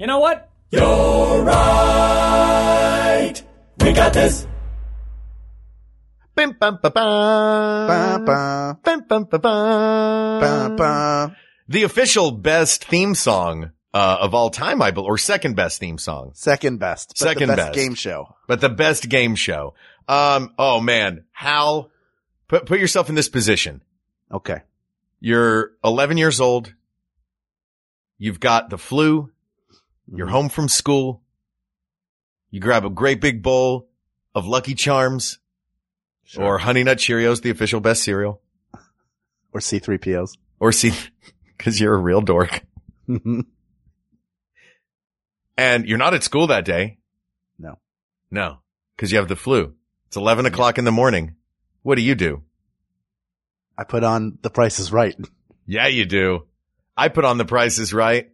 You know what? You're right. We got this. Bim, bum, ba, ba. Ba-ba, Bim, bum, ba, ba. ba-ba. The official best theme song uh, of all time, I believe, or second best theme song, Second best. But Second the best, best. game show. but the best game show. Um, oh man, Hal, put put yourself in this position. Okay. You're 11 years old. You've got the flu. You're Mhm. home from school. You grab a great big bowl of Lucky Charms Sure. or Honey Nut Cheerios, the official best cereal, or C3POs. or C, cause you're a real dork and you're not at school that day. No. No, cause you have the flu. It's 11 o'clock in the morning. What do you do? I put on The Price is Right. Yeah, you do. I put on the prices right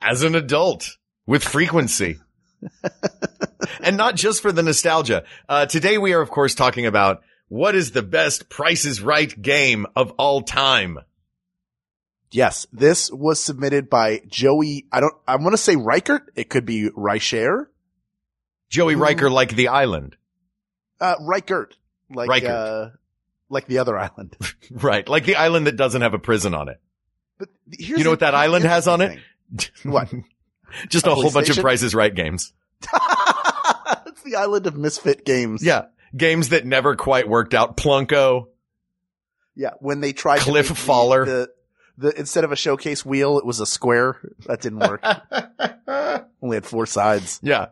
as an adult with frequency. and not just for the nostalgia. Uh, today we are, of course, talking about what is the best prices right game of all time. Yes, this was submitted by Joey. I don't, I want to say Reichert. It could be Reicher. Joey Ooh. Riker like the island. Uh, Reichert. Like, Reichert. uh, like the other island. Right. Like the island that doesn't have a prison on it. But here's You know what that island has on it? What? just A whole bunch of prices right games. it's the island of misfit games. Yeah. Games that never quite worked out. Plunko. Yeah. When they tried to Cliff the- Faller. the, the, instead of a showcase wheel, it was a square. That didn't work. Only had four sides. yeah.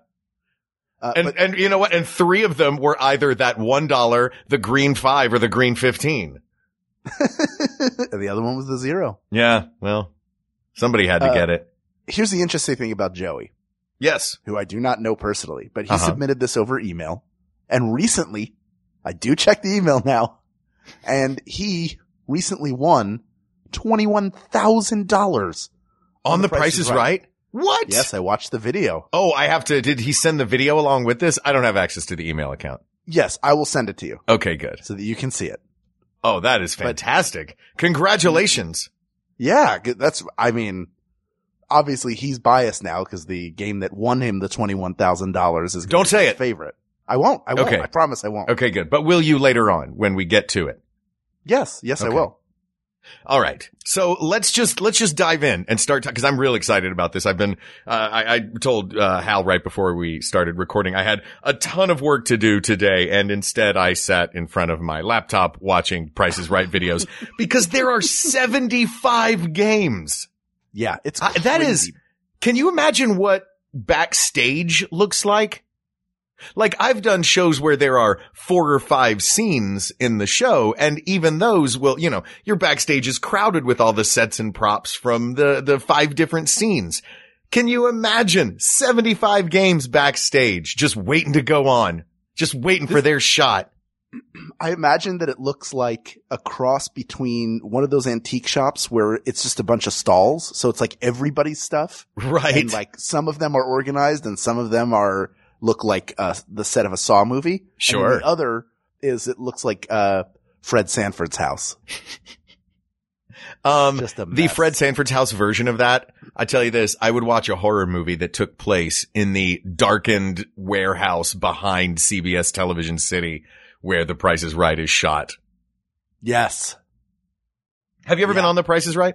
Uh, And but and you know what? And three of them were either that one dollar, the green five, or the green fifteen. the other one was the zero. Yeah, well, somebody had to Uh, get it. Here's the interesting thing about Joey. Yes. who I do not know personally, but he Uh-huh. submitted this over email. And recently, I do check the email now, and he recently won $21,000. On the Price is right. What? Yes, I watched the video. Oh, I have to. Did he send the video along with this? I don't have access to the email account. Yes, I will send it to you Okay, good. so that you can see it. Oh, that is fantastic. Congratulations. Yeah, that's, I mean, obviously he's biased now because the game that won him the $21,000 is Don't say his it. favorite. I won't. I won't. Okay. I promise I won't. Okay, good. But will you later on when we get to it? Yes, yes, Okay. I will. All right. So let's just, let's just dive in and start because I'm real excited about this. I've been, uh, I, I told, uh, Hal right before we started recording, I had a ton of work to do today. And instead I sat in front of my laptop watching Prices Right videos because there are 75 games. Yeah, it's I- that is- Can you imagine what backstage looks like? Like I've done shows where there are four or five scenes in the show and even those will, you know, your backstage is crowded with all the sets and props from the, the five different scenes. Can you imagine 75 games backstage just waiting to go on, just waiting for their shot? I imagine that it looks like a cross between one of those antique shops where it's just a bunch of stalls. So it's like everybody's stuff. Right. And like some of them are organized and some of them are look like uh, the set of a Saw movie. Sure. then the other is it looks like uh, Fred Sanford's house. Um, Just a the. Fred Sanford's house version of that. I tell you this, I would watch a horror movie that took place in the darkened warehouse behind CBS Television City where The Price is Right is shot. Yes. Have you ever been on The Price is Right?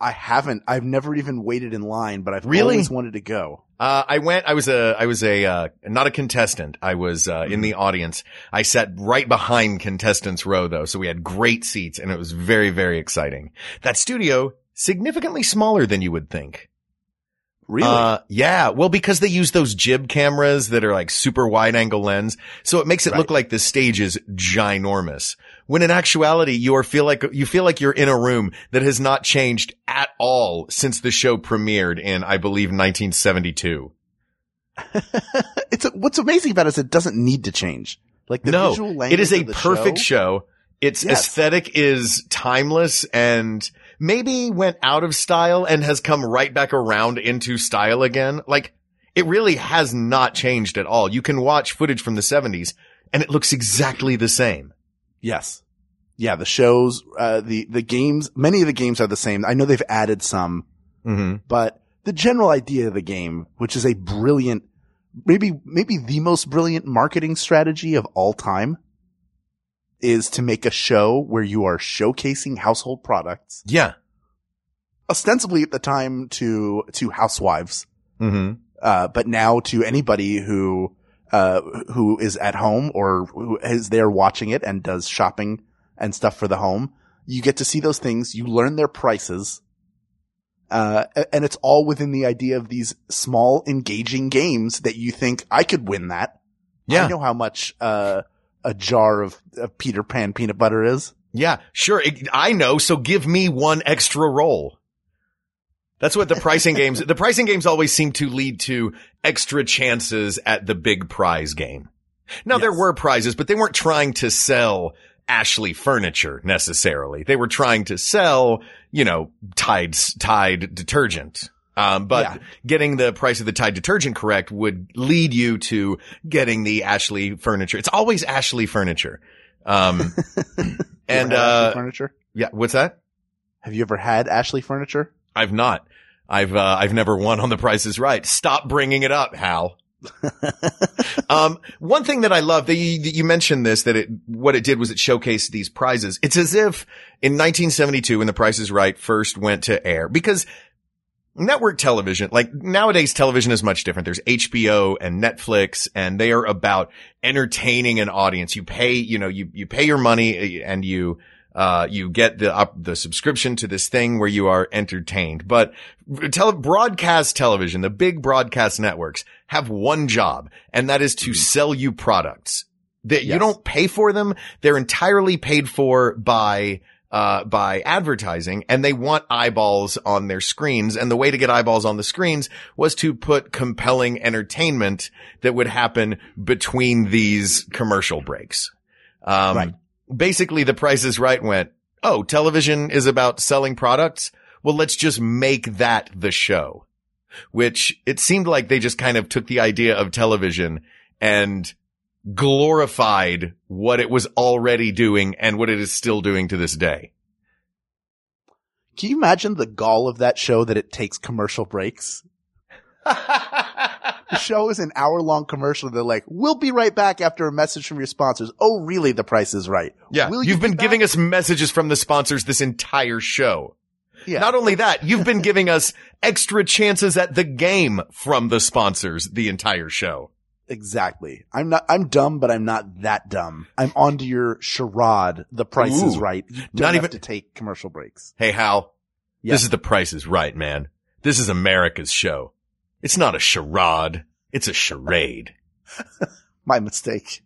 I haven't. I've never even waited in line, but I've Really? always wanted to go. Uh, I went, I was a, I was a, uh, not a contestant. I was, uh, in the audience. I sat right behind contestants row though. So we had great seats and it was very, very exciting. That studio, significantly smaller than you would think. Really? Uh, yeah. Well, because they use those jib cameras that are like super wide angle lens. So it makes it look like the stage is ginormous. When in actuality, you are feel like, you feel like you're in a room that has not changed at all since the show premiered in, I believe, 1972. it's a, what's amazing about it is it doesn't need to change. Like the no, visual language it is a perfect show. show. Its Yes. aesthetic is timeless and maybe went out of style and has come right back around into style again. Like it really has not changed at all. You can watch footage from the 70s and it looks exactly the same. Yes. Yeah, the shows, uh, the, the games, many of the games are the same. I know they've added some, Mm-hmm. but the general idea of the game, which is a brilliant, maybe, maybe the most brilliant marketing strategy of all time is to make a show where you are showcasing household products, Yeah. ostensibly at the time to, to housewives, Mm-hmm. uh, but now to anybody who, uh, who is at home or who is there watching it and does shopping and stuff for the home. You get to see those things. You learn their prices. Uh, and it's all within the idea of these small engaging games that you think I could win that. Yeah. I know how much, uh, a jar of, of Peter Pan peanut butter is. Yeah, sure. I know. So give me one extra roll. That's what the pricing games, the pricing games always seem to lead to extra chances at the big prize game. Now there were prizes, but they weren't trying to sell Ashley furniture necessarily. They were trying to sell, you know, Tide, Tide detergent. Um, but Yeah. getting the price of the Tide detergent correct would lead you to getting the Ashley furniture. It's always Ashley furniture. Um, and, uh, furniture. yeah, what's that? Have you ever had Ashley furniture? I've not. I've uh, I've never won on the Price is Right. Stop bringing it up, Hal. um, one thing that I love that you, that you mentioned this that it what it did was it showcased these prizes. It's as if in 1972 when The Price is Right first went to air because network television, like nowadays television is much different. There's HBO and Netflix and they are about entertaining an audience. You pay, you know, you, you pay your money and you, uh, you get the up, the subscription to this thing where you are entertained. But tele- broadcast television, the big broadcast networks have one job and that is to sell you products that you don't pay for them. They're entirely paid for by, uh, by advertising and they want eyeballs on their screens. And the way to get eyeballs on the screens was to put compelling entertainment that would happen between these commercial breaks. Um, Right. basically the price is right went, Oh, television is about selling products. Well, let's just make that the show, which it seemed like they just kind of took the idea of television and glorified what it was already doing and what it is still doing to this day. Can you imagine the gall of that show that it takes commercial breaks? The show is an hour long commercial. They're like, we'll be right back after a message from your sponsors. Oh, really? The price is right. Yeah. Will you you've be been back? giving us messages from the sponsors this entire show. Yeah. Not only that, you've been giving us extra chances at the game from the sponsors the entire show. Exactly. I'm not, I'm dumb, but I'm not that dumb. I'm onto your charade. The price is right. You don't Not have even- to take commercial breaks. Hey, Hal, Yeah. this is the price is right, man. This is America's show. It's not a charade. It's a charade. My mistake.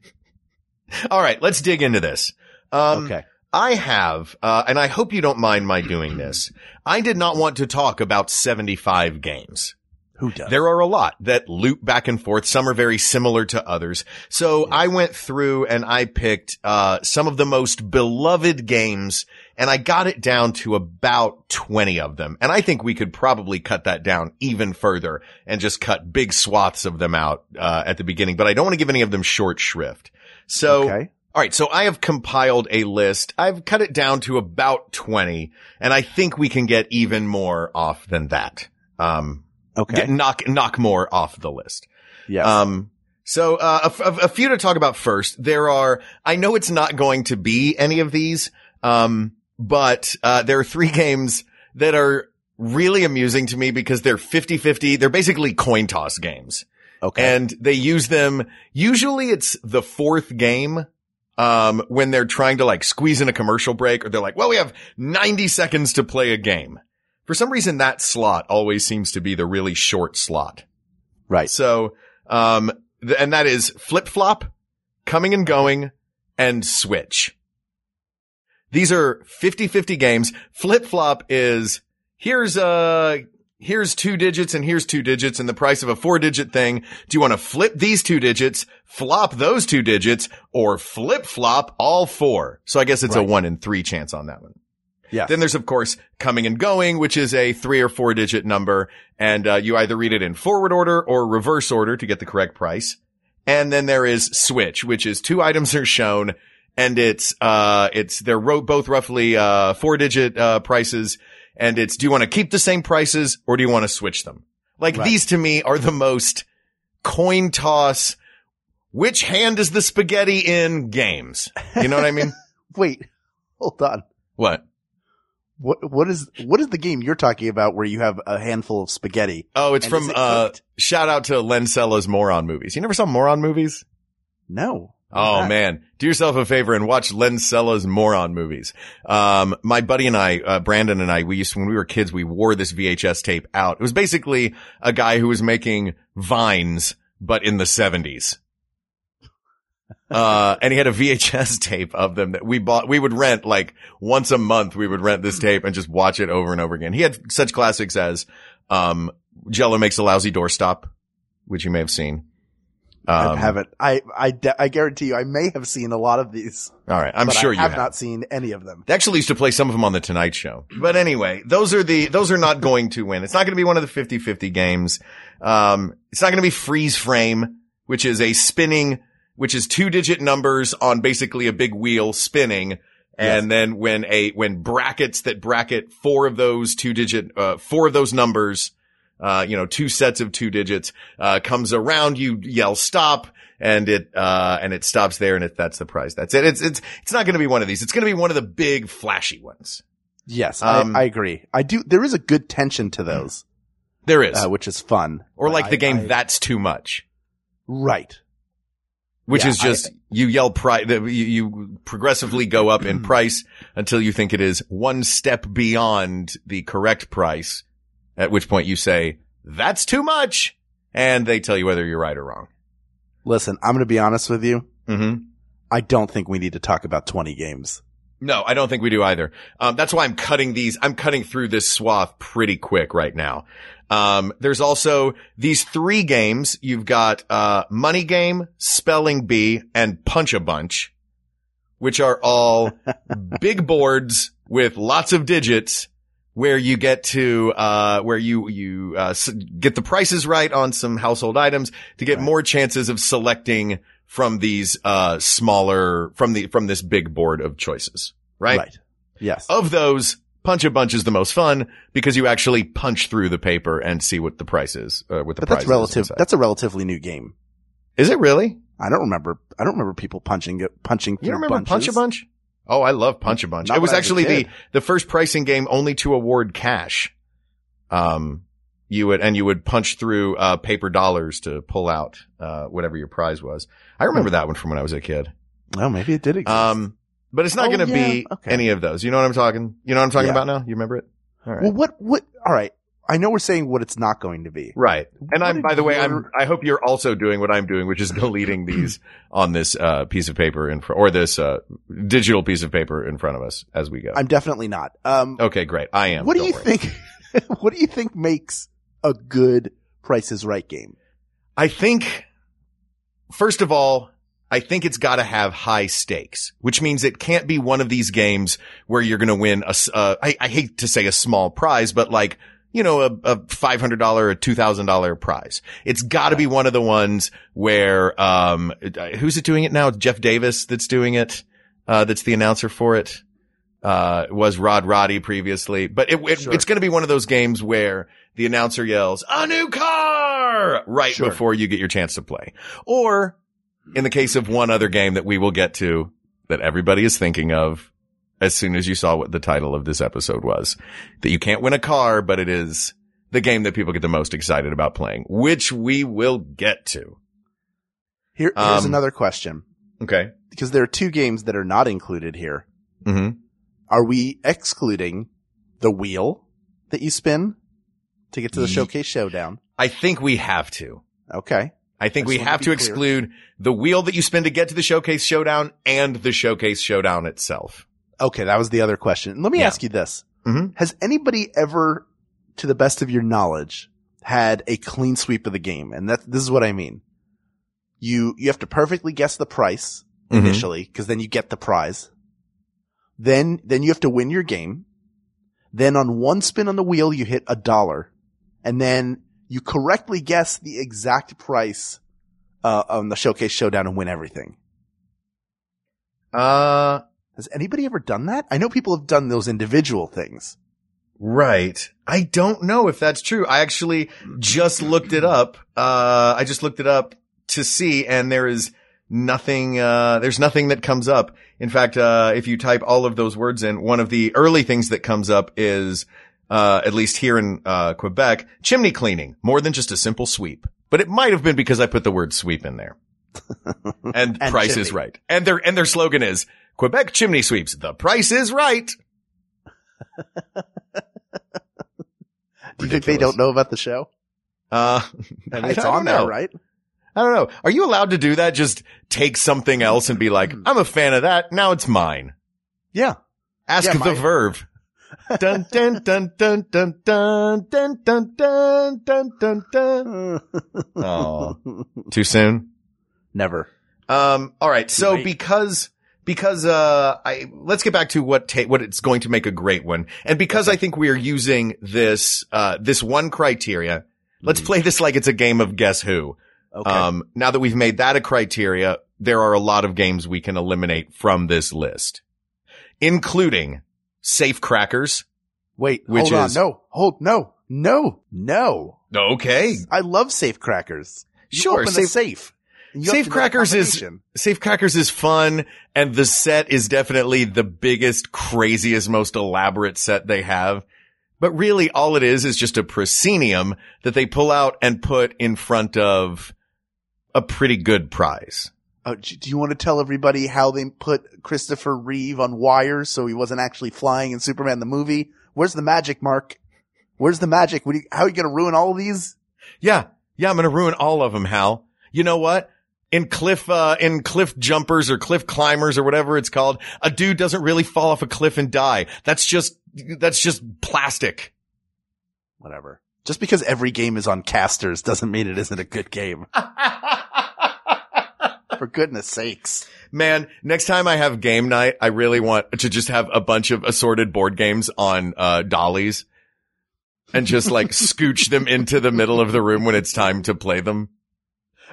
All right. Let's dig into this. Um, okay. I have, uh, and I hope you don't mind my doing this. I did not want to talk about 75 games. Who does? There are a lot that loop back and forth. Some are very similar to others. So I went through and I picked, uh, some of the most beloved games and I got it down to about 20 of them. And I think we could probably cut that down even further and just cut big swaths of them out, uh, at the beginning, but I don't want to give any of them short shrift. So okay. all right. So I have compiled a list. I've cut it down to about 20 and I think we can get even more off than that. Um, Okay. get, knock, knock more off the list. yes. Um, so, uh, a, f- a few to talk about first. There are, I know it's not going to be any of these. Um, but, uh, there are three games that are really amusing to me because they're 50-50. They're basically coin toss games okay. and they use them. Usually it's the fourth game. Um, when they're trying to like squeeze in a commercial break or they're like, well, we have 90 seconds to play a game. For some reason that slot always seems to be the really short slot. Right. So, um, th- and that is flip flop, coming and going, and switch. These are 50-50 games. Flip flop is here's uh here's two digits and here's two digits and the price of a four digit thing. Do you want to flip these two digits, flop those two digits, or flip flop all four? So I guess it's a one in three chance on that one. Yes. Then there's of course coming and going, which is a three or four digit number. And, uh, you either read it in forward order or reverse order to get the correct price. And then there is switch, which is two items are shown and it's, uh, it's, they're ro- both roughly, uh, four digit, uh, prices. And it's, do you want to keep the same prices or do you want to switch them? Like Right. these to me are the most coin toss. Which hand is the spaghetti in games? You know what I mean? Wait, hold on. what? What what is what is the game you're talking about where you have a handful of spaghetti? Oh, it's from, it uh, cooked? shout out to Len Cella's Moron movies. You never saw Moron movies? No. Oh that? man, do yourself a favor and watch Len Cella's Moron movies. Um, my buddy and I, uh, Brandon and I, we used when we were kids, we wore this VHS tape out. It was basically a guy who was making vines, but in the seventies. Uh, and he had a VHS tape of them that we bought. We would rent like once a month. We would rent this tape and just watch it over and over again. He had such classics as, um, Jello makes a lousy doorstop, which you may have seen. I Um, haven't. I I de- I guarantee you, I may have seen a lot of these. All right. I'm sure I you have, have. not seen any of them. They actually used to play some of them on the Tonight Show. But anyway, those are the, those are not going to win. It's not going to be one of the 50-50 games. Um, it's not going to be freeze frame, which is a spinning, which is two digit numbers on basically a big wheel spinning. And then when a, when brackets that bracket four of those two digit, uh, four of those numbers, uh, you know, two sets of two digits, uh, comes around, you yell stop and it, uh, and it stops there and it, that's the prize. That's it. It's, it's, it's not going to be one of these. It's going to be one of the big flashy ones. Yes, Um, I, I agree. I do. There is a good tension to those, There is. uh, which is fun. or like the game I- That's Too Much, right. Which Yeah, is just you yell price, you, you progressively go up in price until you think it is one step beyond the correct price, at which point you say, that's too much. And they tell you whether you're right or wrong. Listen, I'm going to be honest with you. Mm-hmm. I don't think we need to talk about 20 games. No, I don't think we do either. Um, that's why I'm cutting these. I'm cutting through this swath pretty quick right now. Um, there's also these three games. You've got, uh, Money Game, Spelling Bee, and Punch a Bunch, which are all big boards with lots of digits where you get to, uh, where you, you, uh, get the prices right on some household items to get Right. more chances of selecting from these, uh, smaller, from the, from this big board of choices, right? Yes. Of those, Punch a Bunch is the most fun because you actually punch through the paper and see what the price is, uh, what the but price that's relative. inside. That's a relatively new game. Is it really? I don't remember. I don't remember people punching punching You remember Punch a. Bunch? Oh, I love Punch a Bunch. Not It was when I was a actually the, the first pricing game only to award cash. Um, you would, and you would punch through, uh, paper dollars to pull out, uh, whatever your prize was. I remember Hmm. that one from when I was a kid. Well, maybe it did exist. Um, but it's not Oh, going to yeah, be okay. any of those. You know what I'm talking? You know what I'm talking Yeah. about now? You remember it? All right. well, what what? All right. I know we're saying what it's not going to be. Right. And What I'm, by the way, I'm, I hope you're also doing what I'm doing, which is deleting these on this, uh, piece of paper in front, or this, uh, digital piece of paper in front of us as we go. I'm definitely not. Um, okay, great. I am. what do you worry. think? what do you think makes a good Price is Right game? I think, first of all, I think it's got to have high stakes, which means it can't be one of these games where you're going to win a, uh, I, I hate to say a small prize, but like, you know, a, a $500 or $2,000 prize. It's got to be one of the ones where, um, who's it doing it now? Jeff Davis that's doing it. Uh, that's the announcer for it. Uh, it was Rod Roddy previously, but it, it- Sure. it's going to be one of those games where the announcer yells, a new car right Sure. before you get your chance to play. Or in the case of one other game that we will get to that everybody is thinking of as soon as you saw what the title of this episode was, that you can't win a car, but it is the game that people get the most excited about playing, which we will get to. Here, here's Um, another question Okay. because there are two games that are not included here. hmm Are we excluding the wheel, that you spin to get to the showcase showdown. I think we have to. Okay. I think I we have to clear. exclude the wheel that you spin to get to the showcase showdown and the showcase showdown itself. Okay. That was the other question. Let me Yeah. ask you this. Mhm. Has anybody ever, to the best of your knowledge, had a clean sweep of the game? And that, this is what I mean. You, you have to perfectly guess the price Mhm. initially, because then you get the prize. Then, then you have to win your game. Then on one spin on the wheel, you hit a dollar. And then you correctly guess the exact price, uh, on the showcase showdown and win everything. Uh, Has anybody ever done that? I know people have done those individual things. right. I don't know if that's true. I actually just looked it up. Uh, I just looked it up to see and there is nothing, uh, there's nothing that comes up. In fact, uh, if you type all of those words in, one of the early things that comes up is, uh, at least here in, uh, Quebec, chimney cleaning, more than just a simple sweep. But it might have been because I put the word sweep in there. and, And price chimney. is right. And their, and their slogan is Quebec chimney sweeps. The price is right. Do you think they don't know about the show? Uh, I mean, it's don't on know. there, right? I don't know. Are you allowed to do that? Just take something else and be like, Hmm. I'm a fan of that. Now it's mine. Yeah. Ask Yeah, the my- verve. Dun, dun, dun, dun, dun, dun, dun, dun, dun, dun, dun, dun. Oh, too soon? Never. Um, all right. So late. because, because, uh, I, let's get back to what ta- what it's going to make a great one. And because I think we are using this, uh, this one criteria, let's Mhm. play this like it's a game of guess who. Okay. Um, now that we've made that a criteria, there are a lot of games we can eliminate from this list, including safe crackers. Wait, which hold on. is- No, hold, no, no, no. Okay. I love safe crackers. You Sure, Open safe- safe. Safe to know the crackers is- Safe crackers is fun and the set is definitely the biggest, craziest, most elaborate set they have. But really all it is is just a proscenium that they pull out and put in front of a pretty good prize. Oh, do you want to tell everybody how they put Christopher Reeve on wires so he wasn't actually flying in Superman the movie? Where's the magic, Mark? Where's the magic? You, how are you going to ruin all of these? Yeah. Yeah. I'm going to ruin all of them, Hal. You know what? In cliff, uh, in cliff jumpers or cliff climbers or whatever it's called, a dude doesn't really fall off a cliff and die. That's just, that's just plastic. Whatever. Just because every game is on casters doesn't mean it isn't a good game. For goodness sakes. Man, next time I have game night, I really want to just have a bunch of assorted board games on, uh, dollies and just like scooch them into the middle of the room when it's time to play them.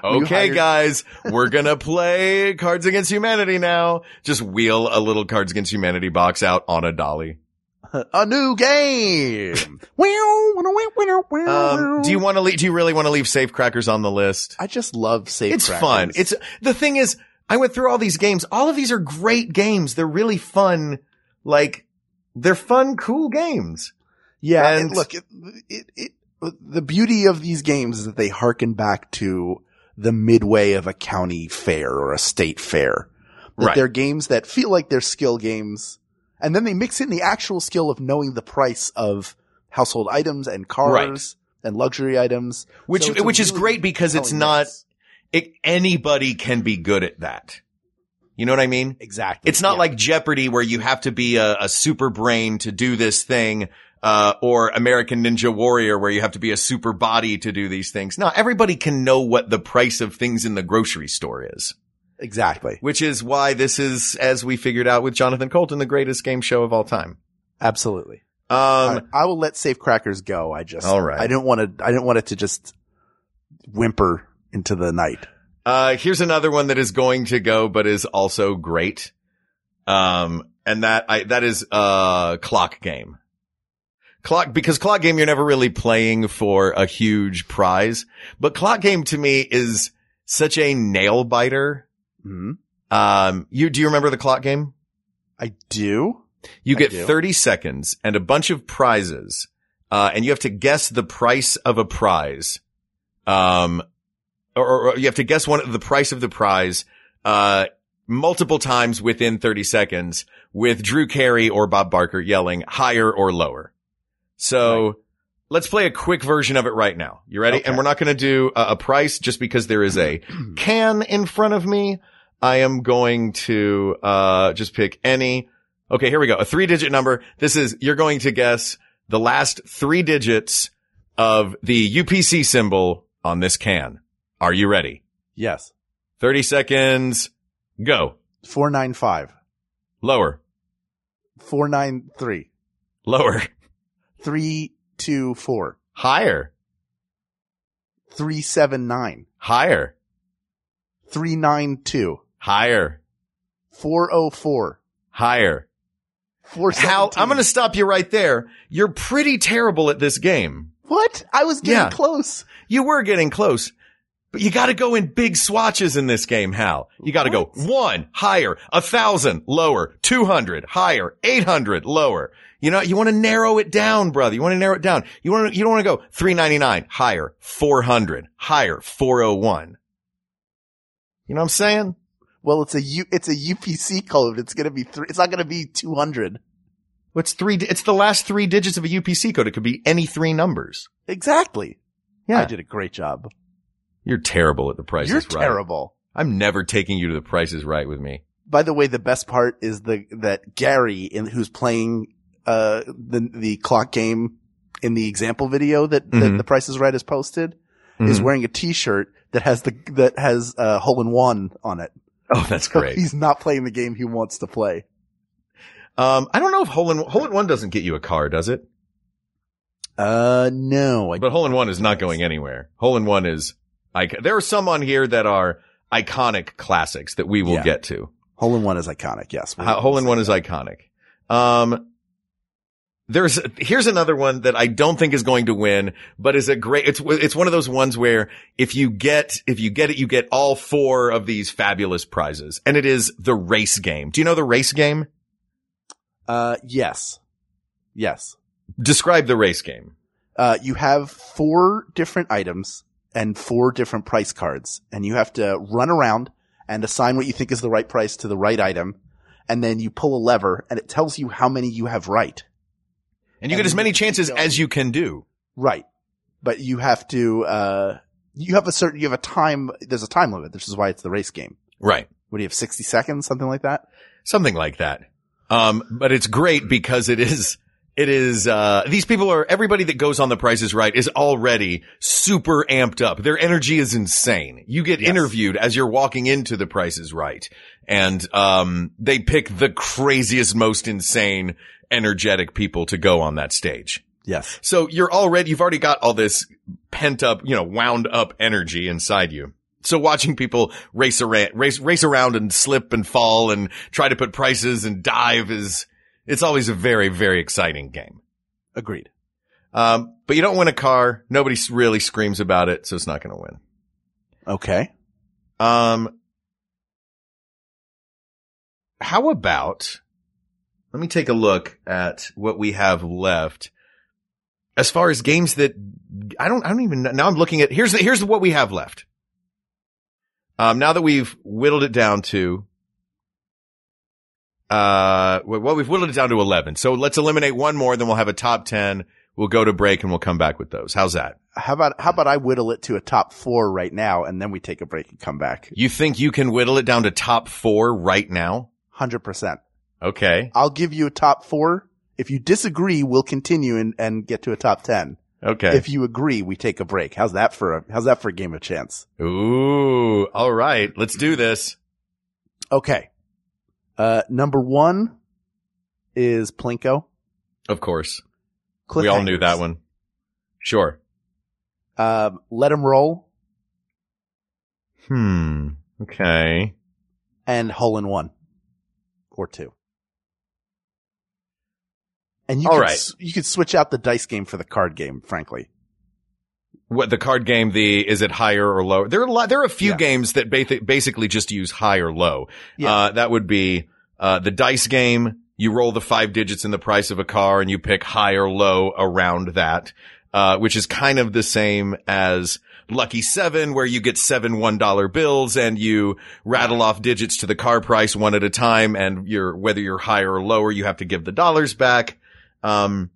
Okay, hired- guys, we're gonna play Cards Against Humanity now. Just wheel a little Cards Against Humanity box out on a dolly. A new game. Um, do you want to leave, do you really want to leave Safe Crackers on the list? I just love safe it's crackers. fun. It's, the thing is, I went through all these games. All of these are great games. They're really fun. Like, they're fun, cool games. Yeah, And- and look, it, it, it, the beauty of these games is that they harken back to the midway of a county fair or a state fair. That Right. they're games that feel like they're skill games, and then they mix in the actual skill of knowing the price of household items and cars and luxury items. Which, So which is really great because it's not, it, anybody can be good at that. You know what I mean? exactly. It's not Yeah. like Jeopardy where you have to be a, a super brain to do this thing, uh, or American Ninja Warrior where you have to be a super body to do these things. No, everybody can know what the price of things in the grocery store is, exactly, which is why this is, as we figured out with Jonathan Coulton, the greatest game show of all time. absolutely. Um, I, I will let safe crackers go. I just, All right. I didn't want to, I didn't want it to just whimper into the night. Uh, here's another one that is going to go, but is also great. Um, and that I, that is, uh, clock game. Clock, because clock game, you're never really playing for a huge prize, but clock game to me is such a nail biter. Hmm Um, you, do you remember the clock game? I do. You get do. 30 seconds and a bunch of prizes. Uh, and you have to guess the price of a prize. Um, or, or you have to guess one, the price of the prize, uh, multiple times within 30 seconds with Drew Carey or Bob Barker yelling higher or lower. So let's play a quick version of it right now. You ready? Okay. And we're not going to do a, a price just because there is a can in front of me. I am going to, uh, just pick any. Okay, here we go. A three digit number. This is, you're going to guess the last three digits of the UPC symbol on this can. Are you ready? Yes. 30 seconds. Go. 495. Lower. 493. Lower. 324. Higher. 379. Higher. 392. Higher. 404. Higher. 417. I'm going to stop you right there. You're pretty terrible at this game. What? I was getting Yeah. close. You were getting close, but you got to go in big swatches in this game, Hal. You got to go one higher, a thousand lower, 200 higher, 800 lower. You know, you want to narrow it down, brother. You want to narrow it down. You want to, you don't want to go 399 higher, 400 higher, 401. You know what I'm saying? Well, it's a U, it's a UPC code. It's going to be three. It's not going to be 200. What's three? It's the last three digits of a UPC code. It could be any three numbers. Exactly. Yeah. I did a great job. You're terrible at the prices You're right. terrible. I'm never taking you to the prices right with me. By the way, the best part is the, that Gary in, who's playing, uh, the, the clock game in the example video that, that Mhm. the Price is Right has posted is Mhm. wearing a t-shirt that has the, that has, uh, hole in one on it. Oh, that's great. he's not playing the game he wants to play. Um, I don't know if hole in hole in one doesn't get you a car, does it? Uh, no. I, But hole in one is not going anywhere. Hole in one is like there are some on here that are iconic classics that we will Yeah. get to. hole in one is iconic. Yes. Ho- Hole in one is iconic. Um, there's, here's another one that I don't think is going to win, but is a great, it's, it's one of those ones where if you get, if you get it, you get all four of these fabulous prizes. And it is the race game. Do you know the race game? Uh, yes. Yes. Describe the race game. Uh, you have four different items and four different price cards and you have to run around and assign what you think is the right price to the right item. And then you pull a lever and it tells you how many you have right. And you And get as many chances as you can do. Right. But you have to, uh, you have a certain, you have a time, there's a time limit. This is why it's the race game. Right. What do you have? 60 seconds? Something like that? Something like that. Um, but it's great because it is, it is, uh, these people are, everybody that goes on the prices right is already super amped up. Their energy is insane. You get Yes. interviewed as you're walking into the prices right. And, um, they pick the craziest, most insane, energetic people to go on that stage. Yes. So you're already, you've already got all this pent up, you know, wound up energy inside you. So watching people race around, race, race around and slip and fall and try to put prices and dive is, it's always a very, very exciting game. Agreed. Um, but you don't win a car. Nobody really screams about it. So it's not going to win. Okay. Um, how about, let me take a look at what we have left. As far as games that I don't, I don't even know. Now I'm looking at, here's the, here's what we have left. Um, now that we've whittled it down to, uh, well, we've whittled it down to 11. So let's eliminate one more. Then we'll have a top 10. We'll go to break and we'll come back with those. How's that? How about, how about I whittle it to a top four right now and then we take a break and come back? You think you can whittle it down to top four right now? 100%. Okay. I'll give you a top four. If you disagree, we'll continue and, and get to a top 10. Okay. If you agree, we take a break. How's that for a, how's that for a game of chance? Ooh, all right. Let's do this. Okay. Uh, number one is Plinko. Of course. We all knew that one. Sure. Um, Let 'em roll Hmm. Okay. and hole in one or two. And you All could, right. you could switch out the dice game for the card game, frankly. What the card game? The is it higher or lower? There are a lot. There are a few Yeah. games that ba- basically just use high or low. Yeah. Uh, that would be uh, the dice game. You roll the five digits in the price of a car, and you pick high or low around that, uh, which is kind of the same as Lucky Seven, where you get seven one dollar bills and you rattle off digits to the car price one at a time, and you're whether you're higher or lower, you have to give the dollars back. Um,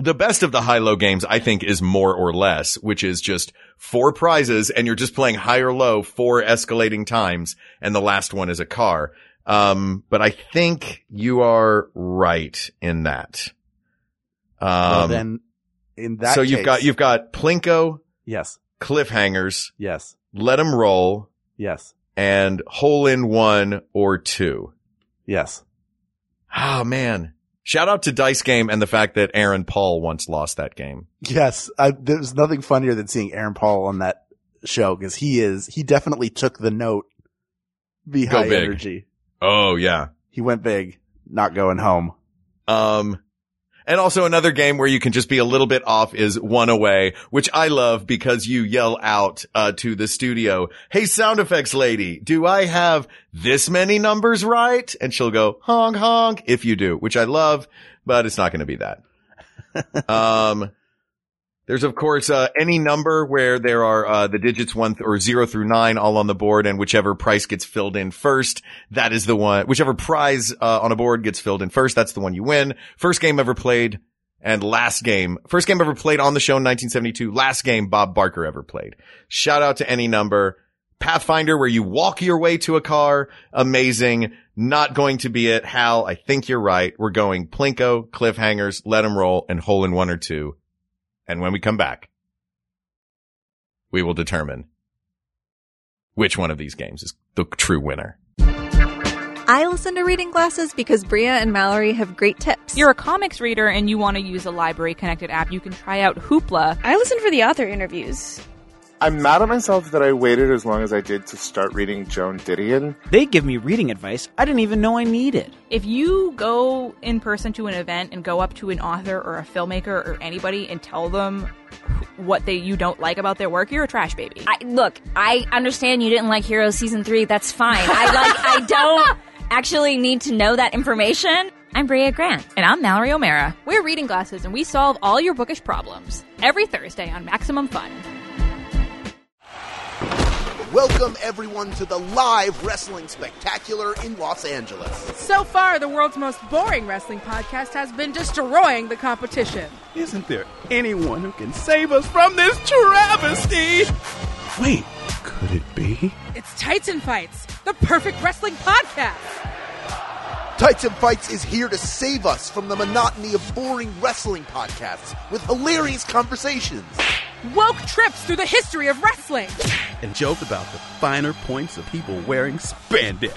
The best of the high-low games, I think, is more or less, which is just four prizes and you're just playing high or low four escalating times. And the last one is a car. Um, but I think you are right in that. Um, well, then in that so you've got, you've got Plinko, yes, cliffhangers, yes, Let them roll, yes, and hole in one or two. yes. Oh man. Shout out to Dice Game and the fact that Aaron Paul once lost that game. Yes, I, there's nothing funnier than seeing Aaron Paul on that show because he is he definitely took the note. Be high energy. Oh yeah. He went big, not going home. Um, and also another game where you can just be a little bit off is one away, which I love because you yell out, uh, to the studio, Hey, sound effects lady, do I have this many numbers right? And she'll go honk honk if you do, which I love, but it's not going to be that. um, there's of course, uh, any number where there are, uh, the digits one th- or zero through nine all on the board and whichever price gets filled in first, that is the one, whichever prize, uh, on a board gets filled in first, that's the one you win. First game ever played and last game, first game ever played on the show in 1972, last game Bob Barker ever played. Shout out to any number. Pathfinder where you walk your way to a car. Amazing. Not going to be it. Hal, I think you're right. We're going Plinko, cliffhangers, let 'em roll and hole in one or two. And when we come back, we will determine which one of these games is the true winner. I listen to Reading Glasses because Brea and Mallory have great tips. You're a comics reader and you want to use a library connected app, you can try out Hoopla. I listen for the author interviews. I'm mad at myself that I waited as long as I did to start reading Joan Didion. They give me reading advice I didn't even know I needed. If you go in person to an event and go up to an author or a filmmaker or anybody and tell them what they you don't like about their work, you're a trash baby. I, look, I understand you didn't like Heroes season three. That's fine. I like. I don't actually need to know that information. I'm Brea Grant. And I'm Mallory O'Meara. We're Reading Glasses and we solve all your bookish problems. Every Thursday on Maximum Fun. Welcome everyone to the live wrestling spectacular in Los Angeles. So far, the world's most boring wrestling podcast has been destroying the competition. Isn't there anyone who can save us from this travesty? Wait, could it be? It's Tights and Fights, the perfect wrestling podcast. Tights and Fights is here to save us from the monotony of boring wrestling podcasts with hilarious conversations. Woke trips through the history of wrestling. And joke about the finer points of people wearing spandex.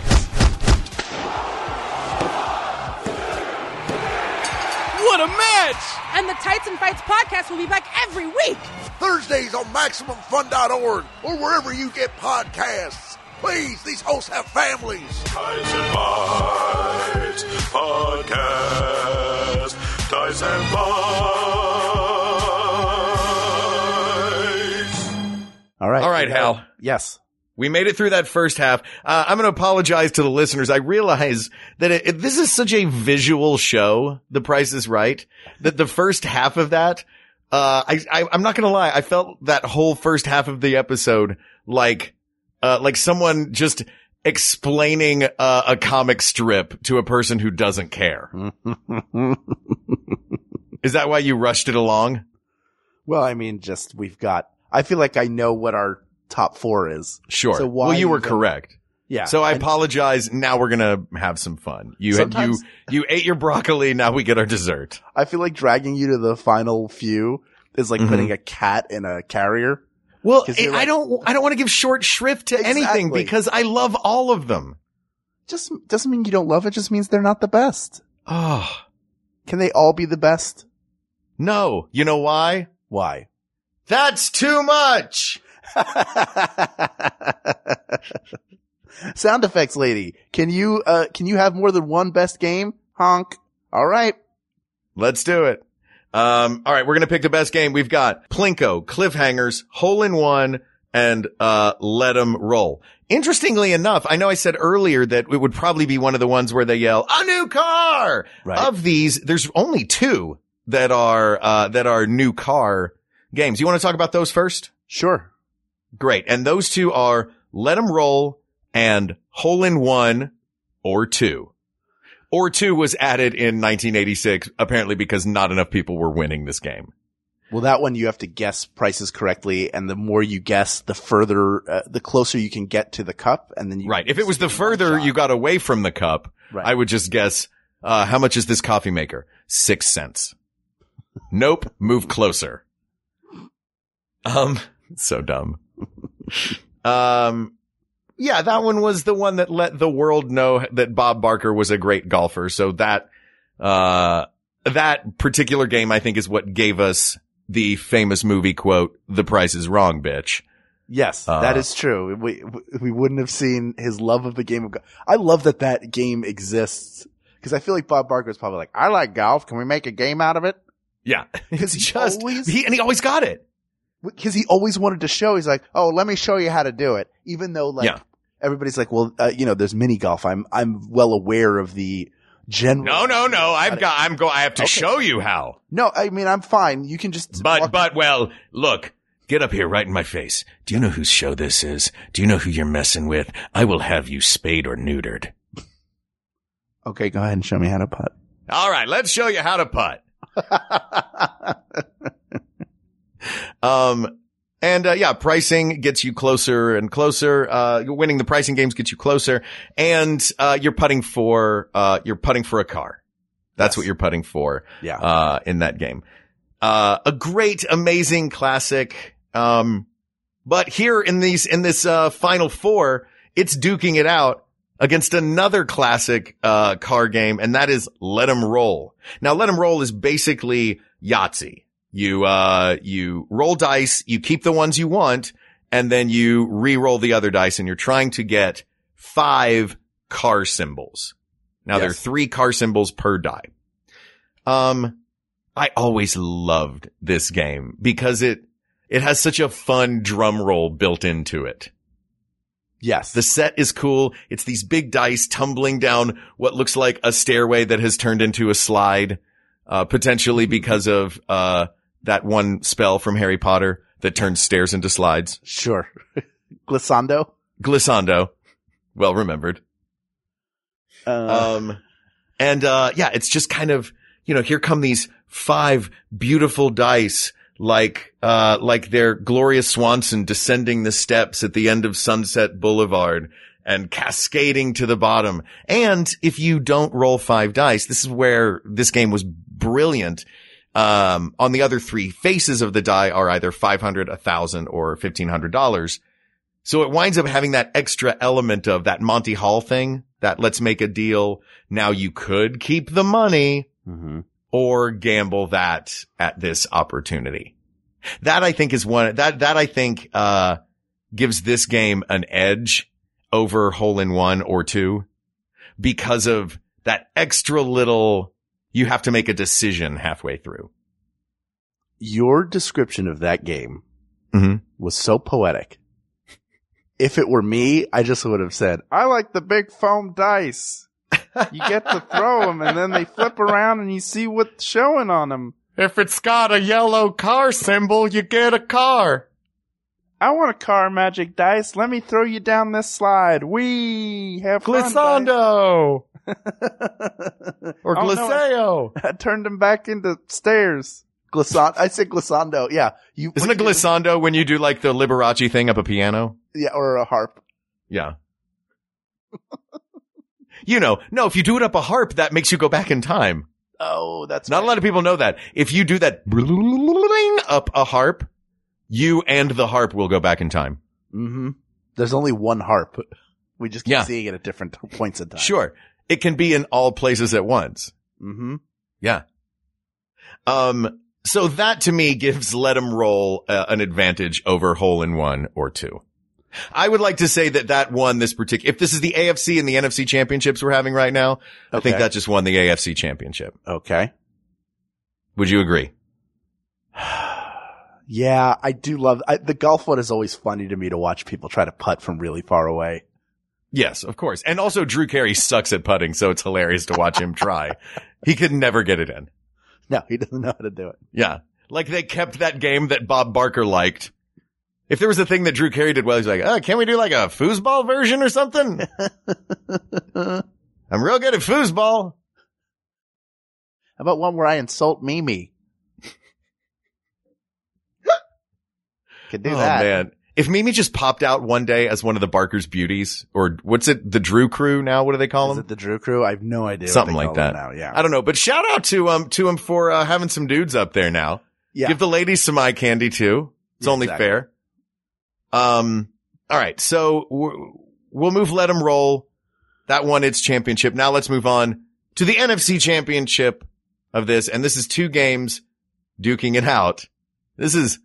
What a match! And the Tights and Fights podcast will be back every week. Thursdays on MaximumFun.org or wherever you get podcasts. Please, these hosts have families. Tights and Fights Podcast. Tights and Bites. All right. All right, Hal. Yes. We made it through that first half. Uh, I'm going to apologize to the listeners. I realize that it, it- this is such a visual show. The Price is Right. That the first half of that, uh, I, I I'm not going to lie. I felt that whole first half of the episode like, uh, like someone just explaining uh, a comic strip to a person who doesn't care. is that why you rushed it along? Well, I mean, just we've got. I feel like I know what our top four is. Sure. So why well, you were even- correct. Yeah. So I And- apologize. Now we're gonna have some fun. You had, you you ate your broccoli. Now we get our dessert. I feel like dragging you to the final few is like Mhm. putting a cat in a carrier. Well, I you're like- don't. I don't want to give short shrift to anything because I love all of them. Just doesn't mean you don't love it. Just means they're not the best. Oh Can they all be the best? no! You know why? Why? That's too much. Sound effects lady, can you uh can you have more than one best game? Honk. All right. Let's do it. Um, all right, we're gonna pick the best game. We've got Plinko, Cliffhangers, Hole in One, and uh, Let 'em Roll. Interestingly enough, I know I said earlier that it would probably be one of the ones where they yell "a new car." Right. Of these, there's only two that are uh, that are new car games. You want to talk about those first? Sure. Great. And those two are Let 'em Roll and Hole in One or Two. Or two was added in 1986, apparently because not enough people were winning this game. Well, that one you have to guess prices correctly, and the more you guess, the further, uh, the closer you can get to the cup, and then you Right. If it was the further you got away from the cup, Right. I would just guess, uh, how much is this coffee maker? Six cents. nope. Move closer. Um, so dumb. um, yeah, that one was the one that let the world know that Bob Barker was a great golfer. So that, uh, that particular game, I think is what gave us the famous movie quote, the price is wrong, bitch. Yes, Uh, that is true. We we wouldn't have seen his love of the game of golf. I love that that game exists because I feel like Bob Barker is probably like, I like golf. Can we make a game out of it? Yeah, he just always he and he always got it because he always wanted to show. He's like, oh, let me show you how to do it. Even though like Yeah. everybody's like, well, uh, you know, there's mini golf. I'm I'm well aware of the general. No, no, no. I've got, I'm go, I have to Okay. show you how. No, I mean I'm fine. You can just But, but, well, look, get up here right in my face. Do you know whose show this is? Do you know who you're messing with? I will have you spayed or neutered. okay. Go ahead and show me how to putt. All right, let's show you how to putt. um, and uh, yeah, pricing gets you closer and closer. Uh, winning the pricing games gets you closer, and uh, you're putting for uh, you're putting for a car. That's what you're putting for. Yeah. Uh, in that game, uh, a great, amazing classic. Um, but here in these in this uh, final four, it's duking it out against another classic uh, car game, and that is Let 'em Roll. Now, Let 'em Roll is basically Yahtzee. You uh, you roll dice, you keep the ones you want, and then you re-roll the other dice, and you're trying to get five car symbols. Now there are three car symbols per die. Um, I always loved this game because it it has such a fun drum roll built into it. Yes. The set is cool. It's these big dice tumbling down what looks like a stairway that has turned into a slide, uh, potentially because of, uh, that one spell from Harry Potter that turns stairs into slides. Sure. Glissando. Glissando. Well remembered. Uh, Um, and, uh, yeah, it's just kind of, you know, here come these five beautiful dice, like, uh, like they're Gloria Swanson descending the steps at the end of Sunset Boulevard and cascading to the bottom. And if you don't roll five dice, this is where this game was brilliant. Um, on the other three faces of the die are either 500, 1000 or $1,500. So it winds up having that extra element of that Monty Hall thing that let's make a deal. Now you could keep the money mm-hmm. or gamble that at this opportunity. That I think is one that, that I think, uh, gives this game an edge over hole in one or two because of that extra little, you have to make a decision halfway through. Your description of that game Mm-hmm. was so poetic. If it were me, I just would have said, I like the big foam dice. You get to throw them and then they flip around and you see what's showing on them. If it's got a yellow car symbol, you get a car. I want a car magic dice. Let me throw you down this slide. We have fun, dice. Glissando or Oh, no, I- Glisseo. I turned them back into stairs. Glissando. I said glissando. Yeah. You, Isn't a glissando when you do like the Liberace thing up a piano? Yeah, or a harp. Yeah. you know, no, if you do it up a harp, that makes you go back in time. Oh, that's Not a lot of people know that. If you do that up a harp, you and the harp will go back in time. Mm-hmm. There's only one harp. We just keep Yeah. seeing it at different points in time. Sure. It can be in all places at once. Mm-hmm. Yeah. Um, so that to me gives let them roll uh, an advantage over hole in one or two. I would like to say that that won this particular, if this is the AFC and the NFC championships we're having right now, I think that just won the AFC championship. Okay. Would you agree? Yeah, I do love I, the golf one is always funny to me to watch people try to putt from really far away. Yes, of course. And also Drew Carey sucks at putting, so it's hilarious to watch him try. He could never get it in. No, he doesn't know how to do it. Yeah. Like they kept that game that Bob Barker liked. If there was a thing that Drew Carey did well, he's like, oh, can we do like a foosball version or something? I'm real good at foosball. How about one where I insult Mimi? Could do that. oh that. man. If Mimi just popped out one day as one of the Barker's beauties, or what's it, the Drew crew now? What do they call Is them? it the Drew Crew? I have no idea. what Something they like call that. Now, yeah. I don't know, but shout out to um to him for uh, having some dudes up there now. Yeah. Give the ladies some eye candy too. It's Yeah, only exactly. fair. Um. All right, so w- we'll move. Let them roll. That won its championship. Now let's move on to the NFC championship of this, and this is two games duking it out. This is.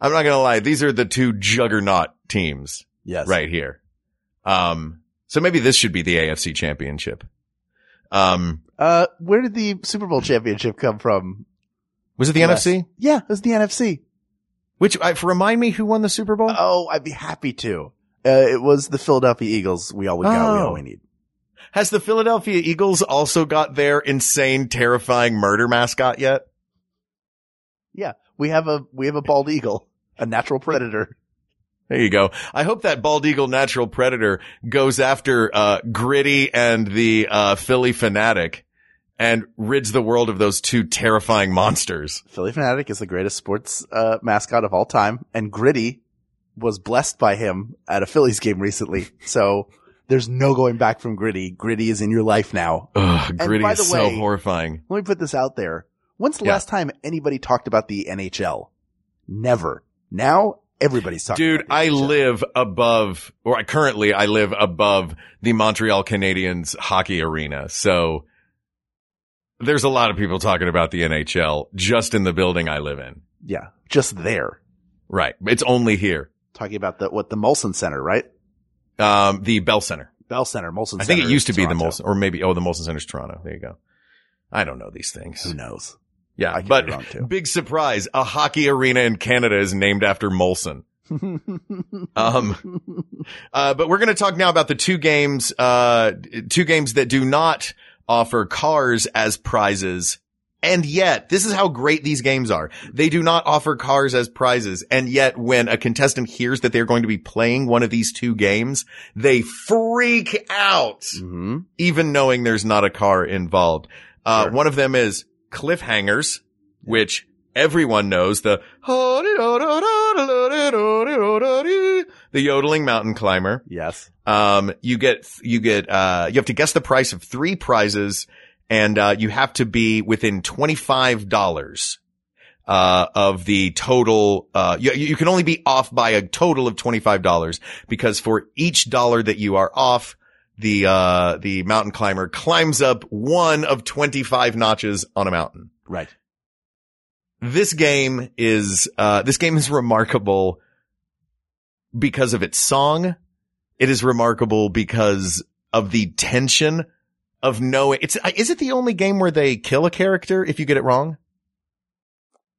I'm not gonna lie. These are the two juggernaut teams Yes. right here. Um. So maybe this should be the AFC championship. Um. Uh, where did the Super Bowl championship come from? Was it the? NFC? Yeah, it was the NFC. Which I, remind me who won the Super Bowl? Oh, I'd be happy to. Uh, it was the Philadelphia Eagles. We all we got. We Oh. all we need. Has the Philadelphia Eagles also got their insane, terrifying murder mascot yet? Yeah, we have a we have a bald eagle, a natural predator. There you go. I hope that bald eagle natural predator goes after uh, Gritty and the uh, Phillie Phanatic and rids the world of those two terrifying monsters. Phillie Phanatic is the greatest sports uh, mascot of all time, and Gritty was blessed by him at a Phillies game recently. So there's no going back from Gritty. Gritty is in your life now. Ugh, Gritty is the so way- horrifying. Let me put this out there. When's the Yeah. last time anybody talked about the NHL? Never. Now everybody's talking. Dude, I live above, or I currently I live above the Montreal Canadiens hockey arena. So there's a lot of people talking about the NHL just in the building I live in. Yeah, just there. Right. It's only here. Talking about the what the Molson Center, right? Um, the Bell Center. Bell Center, Molson. Center I think it used to is be the Toronto. Molson, or maybe, oh, the Molson Center's Toronto. There you go. I don't know these things. Who knows? Yeah, but be wrong, too. big surprise. A hockey arena in Canada is named after Molson. Um, uh, but we're going to talk now about the two games, uh, two games that do not offer cars as prizes. And yet, this is how great these games are. They do not offer cars as prizes. And yet, when a contestant hears that they're going to be playing one of these two games, they freak out, hmm even knowing there's not a car involved. Uh, Sure. one of them is cliffhangers, which everyone knows the, the yodeling mountain climber. Yes. Um, you get, you get, uh, you have to guess the price of three prizes and, uh, you have to be within $25, uh, of the total, uh, you, you can only be off by a total of $25 because for each dollar that you are off, the, uh, the mountain climber climbs up one of 25 notches on a mountain. Right. This game is, uh, this game is remarkable because of its song. It is remarkable because of the tension of knowing it's, is it the only game where they kill a character if you get it wrong?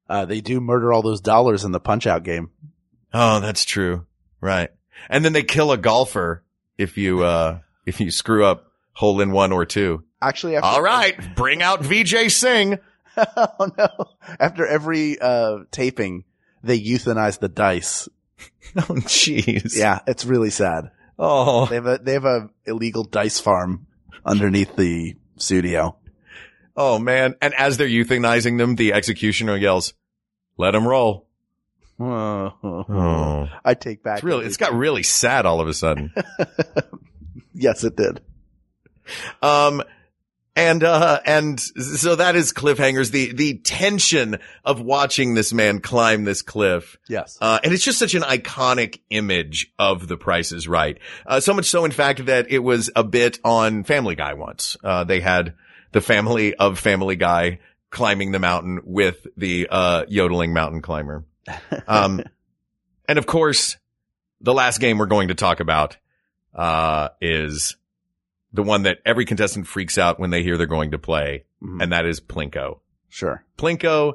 Uh, they do murder all those dollars in the Punch Out game. Oh, that's true. Right. And then they kill a golfer if you, uh, if you screw up hole in one or two. Actually, after, All right. Bring out Vijay Singh. oh no! After every uh, taping, they euthanize the dice. Oh, jeez. Yeah, it's really sad. Oh, They have a they have a illegal dice farm underneath the studio. oh man. And as they're euthanizing them, the executioner yells, let them roll. Oh. I take back. It's really, it's got really sad all of a sudden. Yes, it did. Um, and, uh, and so that is cliffhangers, the, the tension of watching this man climb this cliff. Yes. Uh, and it's just such an iconic image of the Price is Right. Uh, so much so, in fact, that it was a bit on Family Guy once. Uh, they had the family of Family Guy climbing the mountain with the, uh, yodeling mountain climber. Um, and of course, the last game we're going to talk about, uh, is the one that every contestant freaks out when they hear they're going to play. Mhm. And that is Plinko. Sure. Plinko,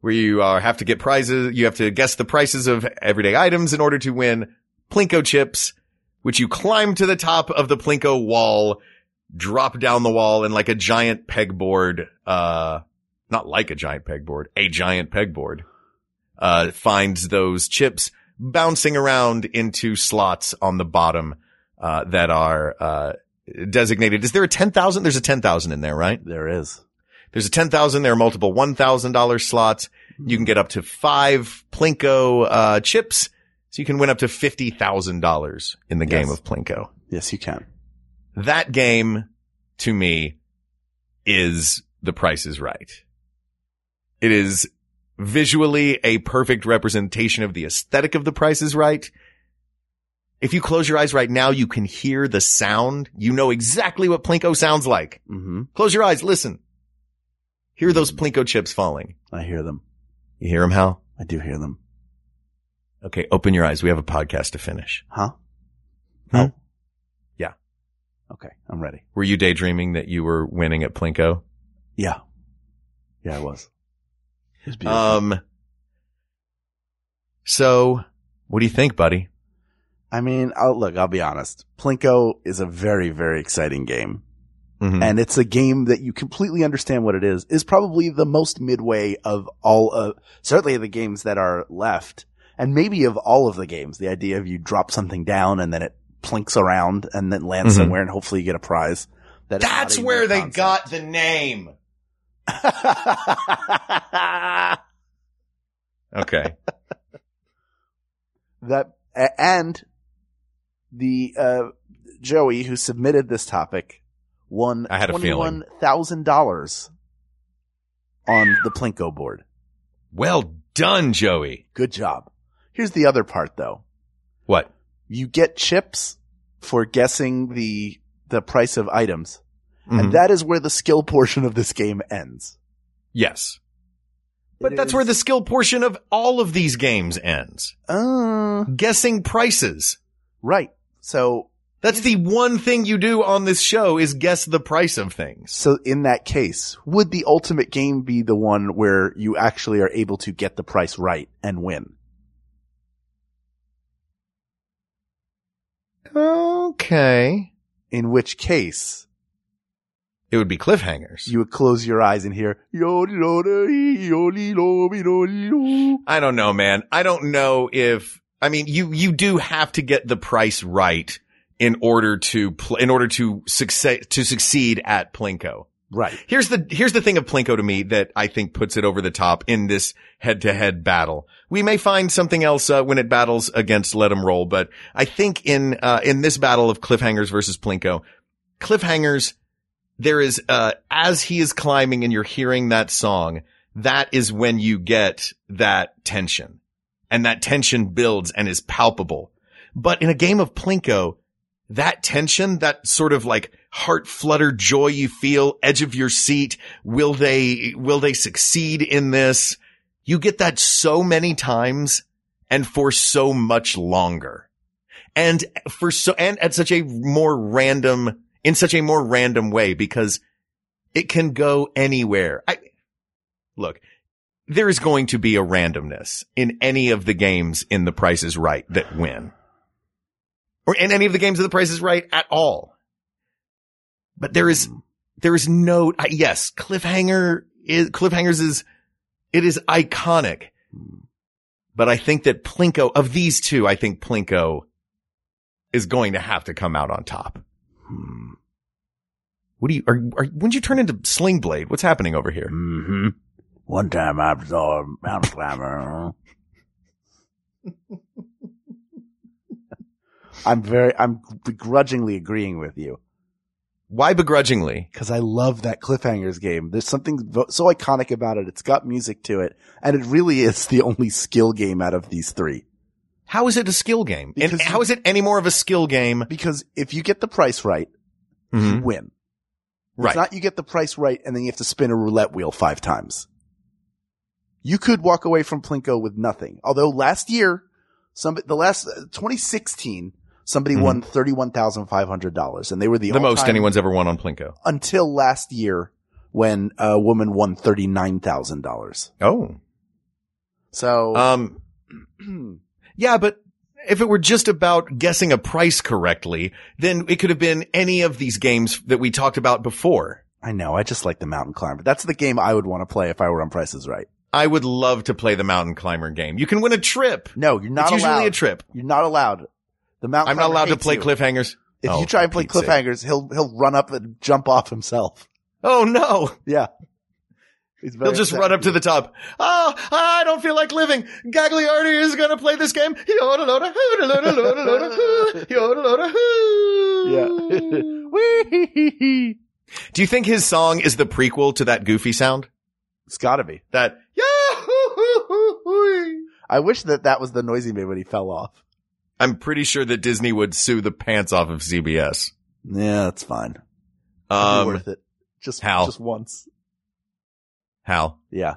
where you are, have to get prizes. You have to guess the prices of everyday items in order to win Plinko chips, which you climb to the top of the Plinko wall, drop down the wall and like a giant pegboard, uh, not like a giant pegboard, a giant pegboard, uh, finds those chips bouncing around into slots on the bottom, uh, that are, uh, designated. Is there a 10,000? There's a 10,000 in there, right? There is. There's a 10,000. There are multiple $1,000 slots. You can get up to five Plinko, uh, chips. So you can win up to $50,000 in the game of Plinko. Yes, you can. That game to me is the price is right. It is visually a perfect representation of the aesthetic of the price is right. If you close your eyes right now, you can hear the sound. You know exactly what Plinko sounds like. Mm-hmm. Close your eyes. Listen. Hear those Plinko chips falling. I hear them. You hear them, Hal? I do hear them. Okay. Open your eyes. We have a podcast to finish. Huh? Hmm? Yeah. Okay, I'm ready. Were you daydreaming that you were winning at Plinko? Yeah. Yeah, I was. It was beautiful. Um, so what do you think, buddy? I mean, I'll, look, I'll be honest. Plinko is a very, very exciting game. Mhm. And it's a game that you completely understand what it is, is probably the most midway of all of, certainly of the games that are left. And maybe of all of the games, the idea of you drop something down and then it plinks around and then lands Mhm. somewhere and hopefully you get a prize. That is That's where they concept. got the name. Okay. that and the uh Joey who submitted this topic won I had feeling. one thousand dollars on the Plinko board. Well done, Joey. Good job. Here's the other part though. What? You get chips for guessing the the price of items. Mhm. And that is where the skill portion of this game ends. Yes. But It that's is- where the skill portion of all of these games ends. Uh, Guessing prices. right. So That's the one thing you do on this show is guess the price of things. So in that case, would the ultimate game be the one where you actually are able to get the price right and win? Okay. In which case, It would be cliffhangers. you would close your eyes and hear I don't know, man. I don't know if, I mean, you, you do have to get the price right in order to, pl- in order to succeed, to succeed at Plinko. Right. Here's the, here's the thing of Plinko to me that I think puts it over the top in this head to head battle. We may find something else, uh, when it battles against Let 'em Roll, but I think in, uh, in this battle of Cliffhangers versus Plinko, Cliffhangers, there is, uh, as he is climbing and you're hearing that song, that is when you get that tension and that tension builds and is palpable. But in a game of Plinko, that tension, that sort of like heart flutter joy you feel, edge of your seat. Will they, will they succeed in this? You get that so many times and for so much longer. And for so, and at such a more random, in such a more random way because it can go anywhere. I, look, there is going to be a randomness in any of the games in the Price is Right that win. Or in any of the games of the Price is Right at all. But there is, there is no, I- yes, cliffhanger is, cliffhangers is, it is iconic. But I think that Plinko, of these two, I think Plinko is going to have to come out on top. What do you, are, are, when did you turn into Sling Blade? What's happening over here? Mm-hmm. One time I saw a mountain climber. I'm very, I'm begrudgingly agreeing with you. Why begrudgingly? Because I love that cliffhangers game. There's something so iconic about it. It's got music to it, and it really is the only skill game out of these three. How is it a skill game? And Because you- how is it any more of a skill game? Because if you get the price right, you Mhm. win. Right. It's not you get the price right and then you have to spin a roulette wheel five times. You could walk away from Plinko with nothing. Although last year, some the last uh, 2016, somebody Mhm. won thirty one thousand five hundred dollars, and they were the, the most anyone's ever won on Plinko. until last year when a woman won thirty nine thousand dollars. Oh. So Um, yeah, but if it were just about guessing a price correctly, then it could have been any of these games that we talked about before. I know. I just like the mountain climber. That's the game I would want to play if I were on Prices Right. I would love to play the mountain climber game. You can win a trip. No, you're not It's usually allowed. a trip. You're not allowed. The mountain. I'm not allowed to play you. cliffhangers. If Oh, you try and play Pete's sake. cliffhangers, he'll he'll run up and jump off himself. Oh no. Yeah. He'll just run up to the top. Oh, I don't feel like living. Gagliardi is going to play this game. Yeah. Do you think his song is the prequel to that goofy sound? It's gotta be. That, I wish that that was the noise he made when he fell off. I'm pretty sure that Disney would sue the pants off of CBS. Yeah, that's fine. Um, worth it. Just how? Just once. Hal, Yeah.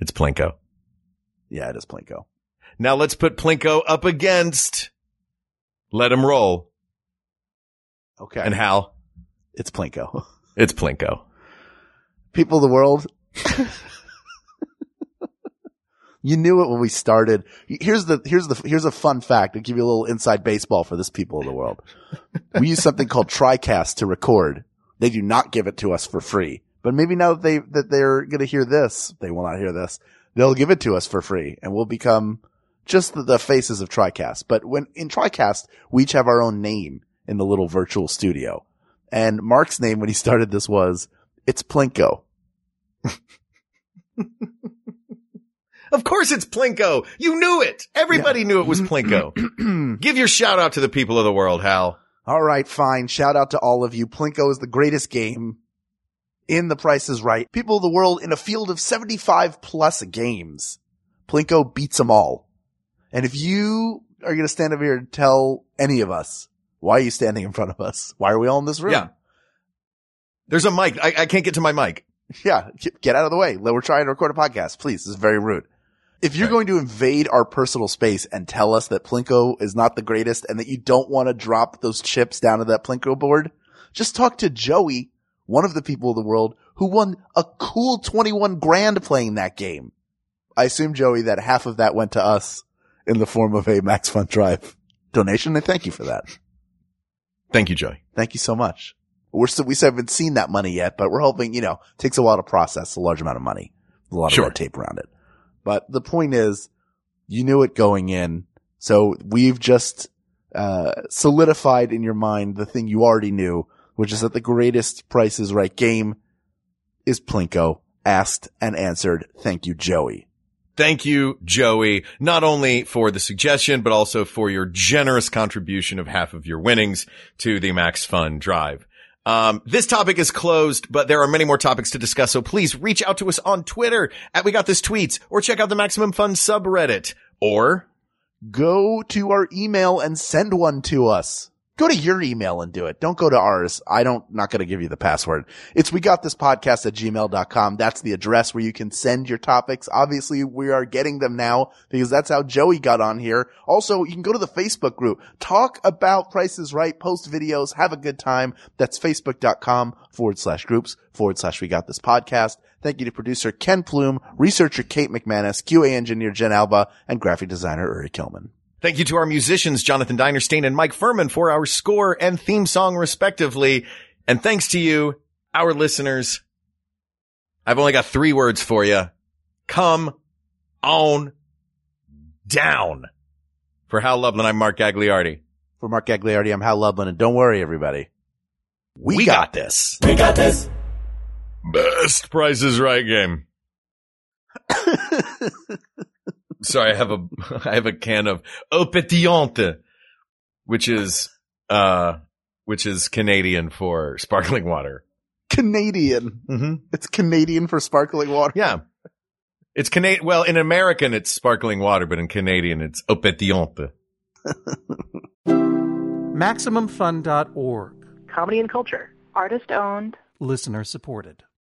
it's Plinko. Yeah, it is Plinko. Now let's put Plinko up against Let 'em Roll. Okay. And Hal, it's Plinko. it's Plinko. People of the world. You knew it when we started. Here's the, here's the, here's a fun fact to give you a little inside baseball for this people of the world. we use something called TriCast to record. They do not give it to us for free, but maybe now that they, that they're going to hear this, they will not hear this. They'll give it to us for free and we'll become just the, the faces of TriCast. But when in TriCast, we each have our own name in the little virtual studio. And Mark's name when he started this was, it's Plinko. Of course it's Plinko. You knew it. Everybody knew it was Plinko. Give your shout out to the people of the world, Hal. All right, fine. Shout out to all of you. Plinko is the greatest game in The Price is Right. People of the world in a field of 75 plus games. Plinko beats them all. And if you are going to stand over here and tell any of us, why are you standing in front of us? Why are we all in this room? Yeah. There's a mic. I, I can't get to my mic. Yeah. get- out of the way. We're trying to record a podcast. Please. This is very rude. If you're going to invade our personal space and tell us that Plinko is not the greatest and that you don't want to drop those chips down to that Plinko board, just talk to Joey, one of the people of the world who won a cool 21 grand playing that game. I assume, Joey, that half of that went to us in the form of a Max Fun Drive donation. And thank you for that. Thank you, Joey. Thank you so much. We're still, we still haven't seen that money yet, but we're hoping, you know, it takes a while to process a large amount of money, a lot Sure. of red tape around it. But the point is, you knew it going in. So we've just, uh, solidified in your mind the thing you already knew, which is that the greatest Price is Right game is Plinko. Asked and answered. Thank you, Joey. Thank you, Joey, not only for the suggestion, but also for your generous contribution of half of your winnings to the Max Fun Drive. Um, this topic is closed, but there are many more topics to discuss. So please reach out to us on Twitter at We Got This Tweets or check out the Maximum Fun subreddit or go to our email and send one to us. Go to your email and do it. Don't go to ours. I don't, not going to give you the password. It's we got this podcast at gmail.com. That's the address where you can send your topics. Obviously we are getting them now because that's how Joey got on here. Also, you can go to the Facebook group, talk about prices right, post videos, have a good time. That's facebook.com forward slash groups forward slash we got this podcast. Thank you to producer Ken Plume, researcher Kate McManus, QA engineer Jen Alba, and graphic designer Uri Kilman. Thank you to our musicians, Jonathan Dinerstein and Mike Furman for our score and theme song respectively. And thanks to you, our listeners. I've only got three words for you. Come on down. For Hal Lublin, I'm Mark Gagliardi. For Mark Gagliardi, I'm Hal Lublin, and don't worry, everybody. We, We got, got this. We got this. Best Price is Right game. Sorry, I have a I have a can of Eau Pétillante, which is uh which is Canadian for sparkling water. Canadian. Mm-hmm. It's Canadian for sparkling water. Yeah. It's Canadian. Well, in American, it's sparkling water, but in Canadian, it's Eau Pétillante. MaximumFun.org. Comedy and culture. Artist owned. Listener supported.